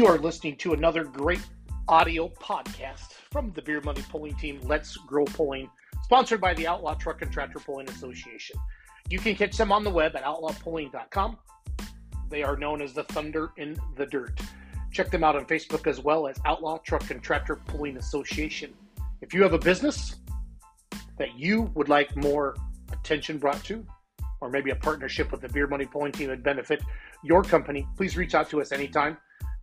You are listening to another great audio podcast from the Beer Money Pulling Team, Let's Grow Pulling, sponsored by the Outlaw Truck and Tractor Pulling Association. You can catch them on the web at outlawpulling.com. They are known as the Thunder in the Dirt. Check them out on Facebook as well as Outlaw Truck and Tractor Pulling Association. If you have a business that you would like more attention brought to, or maybe a partnership with the Beer Money Pulling Team would benefit your company, please reach out to us anytime.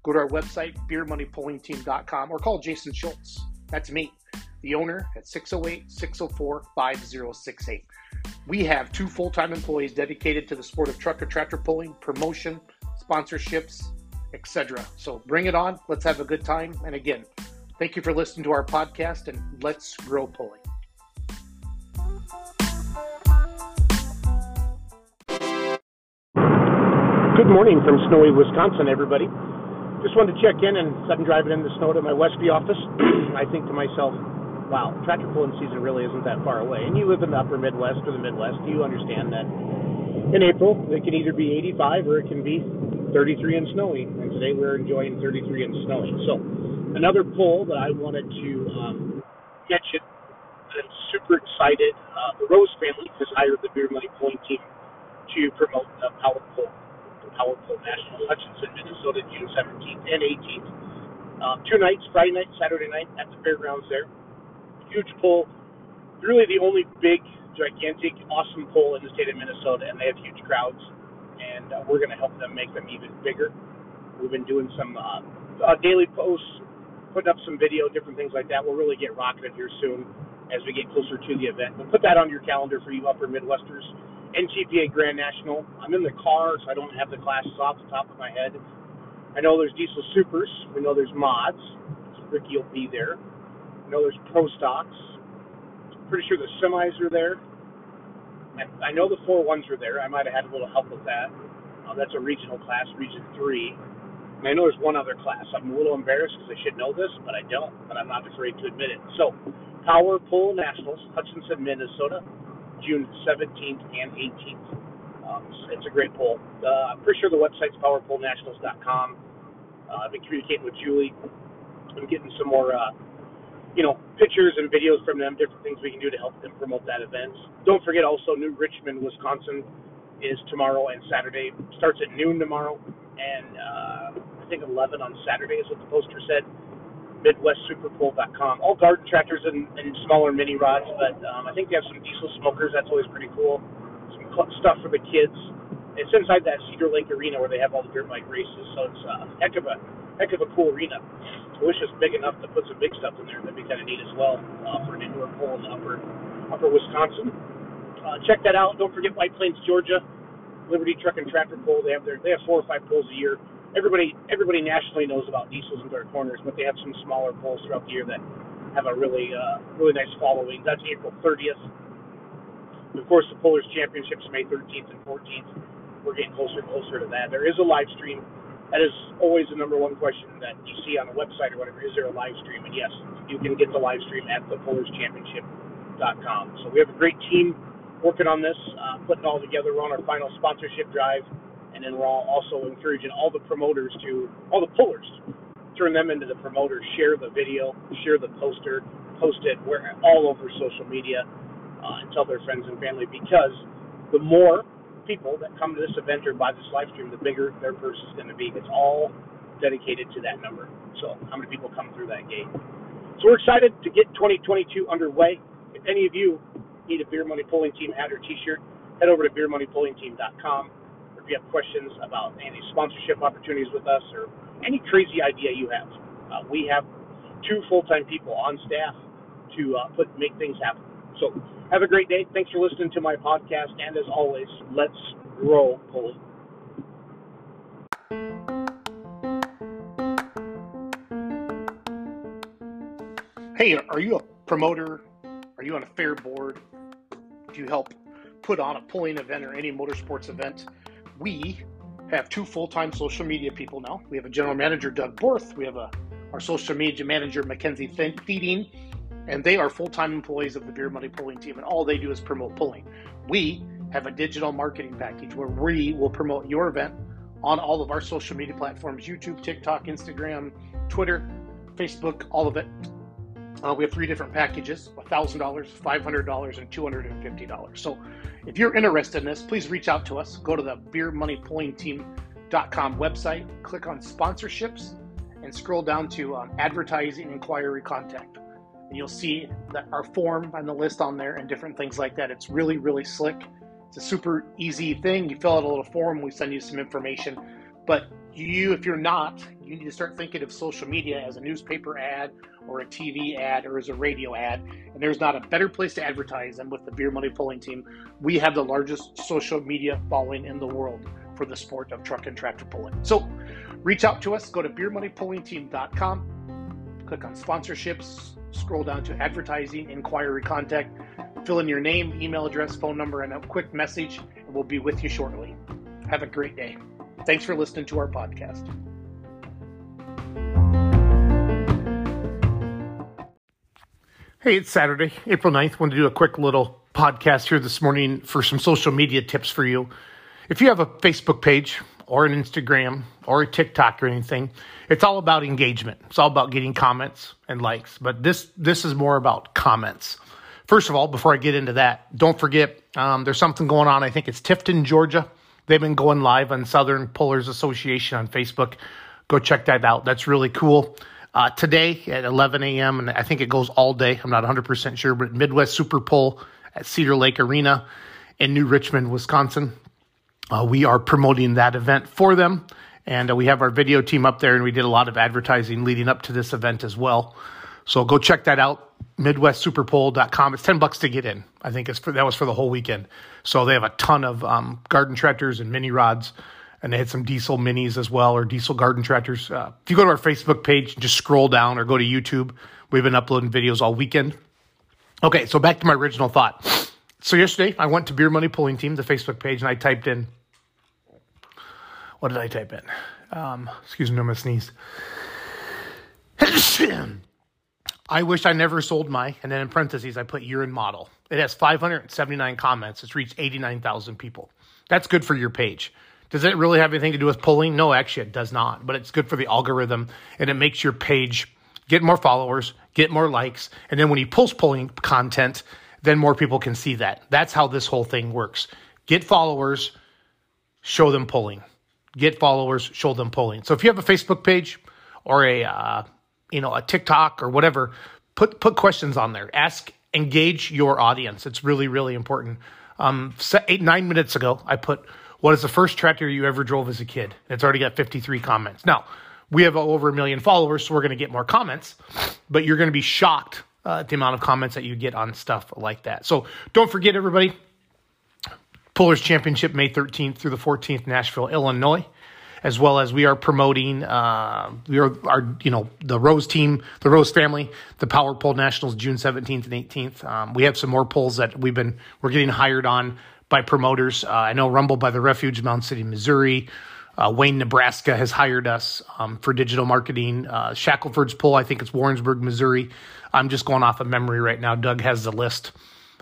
Go to our website, beermoneypullingteam.com, or call Jason Schultz. That's me, the owner, at 608 604 5068. We have two full time employees dedicated to the sport of truck or tractor pulling, promotion, sponsorships, etc. So bring it on. Let's have a good time. And again, thank you for listening to our podcast and let's grow pulling. Good morning from snowy Wisconsin, everybody. Just wanted to check in and sudden driving in the snow to my Westby office. I think to myself, wow, tractor pulling season really isn't that far away. And you live in the upper Midwest or the Midwest, you understand that in April it can either be 85 or it can be 33 and snowy. And today we're enjoying 33 and snowy. So another pull that I wanted to um, mention. I'm super excited. Uh, the Rose family has hired the Beer Money Pulling team to promote the Power Pull Power Pull National Hutchinson, Minnesota, June 17th and 18th. Um, two nights, Friday night, Saturday night at the fairgrounds there. Huge pull. Really the only big, gigantic, awesome pull in the state of Minnesota, and they have huge crowds. And uh, we're going to help them make them even bigger. We've been doing some uh, uh, daily posts, putting up some video, different things like that. We'll really get rocketed here soon as we get closer to the event. But put that on your calendar for you upper Midwesters. NTPA Grand National. I'm in the car, so I don't have the classes off the top of my head. I know there's Diesel Supers. We know there's mods. Ricky will be there. I know there's Pro Stocks. Pretty sure the semis are there. I, I know the four ones are there. I might have had a little help with that. Uh, that's a regional class, Region 3. And I know there's one other class. I'm a little embarrassed because I should know this, but I don't. But I'm not afraid to admit it. So, Power Pull Nationals, Hutchinson, Minnesota. June 17th and 18th. Um, it's a great poll. Uh, I'm pretty sure the website's powerpullnationals.com. Uh, I've been communicating with Julie. I'm getting some more, uh, you know, pictures and videos from them, different things we can do to help them promote that event. Don't forget also New Richmond, Wisconsin is tomorrow and Saturday. Starts at noon tomorrow and uh, I think 11 on Saturday is what the poster said. MidwestSuperPull.com. All garden tractors and, and smaller mini rods, but um, I think they have some diesel smokers. That's always pretty cool. Some cl- stuff for the kids. It's inside that Cedar Lake Arena where they have all the dirt bike races, so it's a heck of a heck of a cool arena. I wish was big enough to put some big stuff in there. That'd be kind of neat as well uh, for an indoor pool in upper upper Wisconsin. Uh, check that out. Don't forget White Plains, Georgia. Liberty Truck and Tractor Pull. They have their they have four or five pulls a year everybody everybody nationally knows about diesels and dark corners, but they have some smaller polls throughout the year that have a really uh, really nice following. That's April 30th. Of course, the Pullers Championships May 13th and 14th. We're getting closer and closer to that. There is a live stream. That is always the number one question that you see on the website or whatever. Is there a live stream? And yes, you can get the live stream at thepullerschampionship.com. So we have a great team working on this, uh, putting it all together. We're on our final sponsorship drive and then we're also encouraging all the promoters to all the pullers turn them into the promoters share the video share the poster post it where all over social media uh, and tell their friends and family because the more people that come to this event or buy this live stream the bigger their purse is going to be. It's all dedicated to that number. So how many people come through that gate? So we're excited to get 2022 underway. If any of you need a beer money pulling team hat or t-shirt head over to beermoneypullingteam.com if you have questions about any sponsorship opportunities with us or any crazy idea you have, uh, we have two full-time people on staff to uh, put make things happen. So have a great day. Thanks for listening to my podcast, and as always, let's grow pull. Hey, are you a promoter? Are you on a fair board? Do you help put on a pulling event or any motorsports event? We have two full-time social media people now. We have a general manager, Doug Borth. We have a our social media manager, Mackenzie Feeding, and they are full-time employees of the Beer Money Pulling team, and all they do is promote pulling. We have a digital marketing package where we will promote your event on all of our social media platforms YouTube, TikTok, Instagram, Twitter, Facebook, all of it. Uh, we have three different packages $1,000, $500, and $250. So if you're interested in this, please reach out to us. Go to the beermoneypullingteam.com website, click on sponsorships, and scroll down to um, advertising inquiry contact. And you'll see that our form and the list on there and different things like that. It's really, really slick. It's a super easy thing. You fill out a little form, we send you some information. But you, if you're not, you need to start thinking of social media as a newspaper ad or a TV ad or as a radio ad. And there's not a better place to advertise than with the Beer Money Pulling Team. We have the largest social media following in the world for the sport of truck and tractor pulling. So reach out to us. Go to beermoneypullingteam.com, click on sponsorships, scroll down to advertising, inquiry, contact, fill in your name, email address, phone number, and a quick message, and we'll be with you shortly. Have a great day. Thanks for listening to our podcast. Hey, it's Saturday, April 9th. Want to do a quick little podcast here this morning for some social media tips for you. If you have a Facebook page or an Instagram or a TikTok or anything, it's all about engagement. It's all about getting comments and likes. But this this is more about comments. First of all, before I get into that, don't forget um, there's something going on. I think it's Tifton, Georgia. They've been going live on Southern Pullers Association on Facebook. Go check that out. That's really cool. Uh, today at 11 a.m., and I think it goes all day. I'm not 100% sure, but Midwest Super Pull at Cedar Lake Arena in New Richmond, Wisconsin. Uh, we are promoting that event for them, and uh, we have our video team up there, and we did a lot of advertising leading up to this event as well. So go check that out, MidwestSuperPull.com. It's 10 bucks to get in. I think it's for, that was for the whole weekend. So they have a ton of um, garden tractors and mini rods and they had some diesel minis as well or diesel garden tractors. Uh, if you go to our Facebook page, just scroll down or go to YouTube. We've been uploading videos all weekend. Okay, so back to my original thought. So yesterday I went to Beer Money Pulling Team, the Facebook page, and I typed in. What did I type in? Um, excuse me, I'm gonna sneeze. I wish I never sold my, and then in parentheses I put year and model. It has 579 comments. It's reached 89,000 people. That's good for your page. Does it really have anything to do with pulling? No, actually, it does not. But it's good for the algorithm and it makes your page get more followers, get more likes. And then when you post pulling content, then more people can see that. That's how this whole thing works. Get followers, show them pulling. Get followers, show them pulling. So if you have a Facebook page or a uh, you know a TikTok or whatever, put put questions on there. Ask, engage your audience. It's really really important. Um, eight nine minutes ago, I put what is the first tractor you ever drove as a kid? It's already got 53 comments. Now, we have over a million followers, so we're going to get more comments, but you're going to be shocked uh, at the amount of comments that you get on stuff like that. So don't forget, everybody, Pullers Championship May 13th through the 14th, Nashville, Illinois as well as we are promoting uh, we are our you know the Rose team, the Rose family, the Power Pull Nationals June 17th and 18th. Um, we have some more polls that we've been we're getting hired on by promoters. Uh, I know Rumble by the Refuge, Mound City, Missouri. Uh, Wayne, Nebraska has hired us um, for digital marketing. Uh, Shackelford's pull, I think it's Warrensburg, Missouri. I'm just going off of memory right now. Doug has the list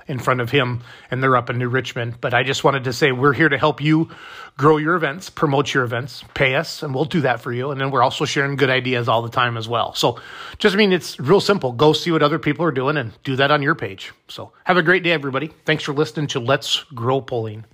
in front of him, and they're up in New Richmond. But I just wanted to say we're here to help you grow your events, promote your events, pay us, and we'll do that for you. And then we're also sharing good ideas all the time as well. So just I mean it's real simple. Go see what other people are doing and do that on your page. So have a great day, everybody. Thanks for listening to Let's Grow Pulling.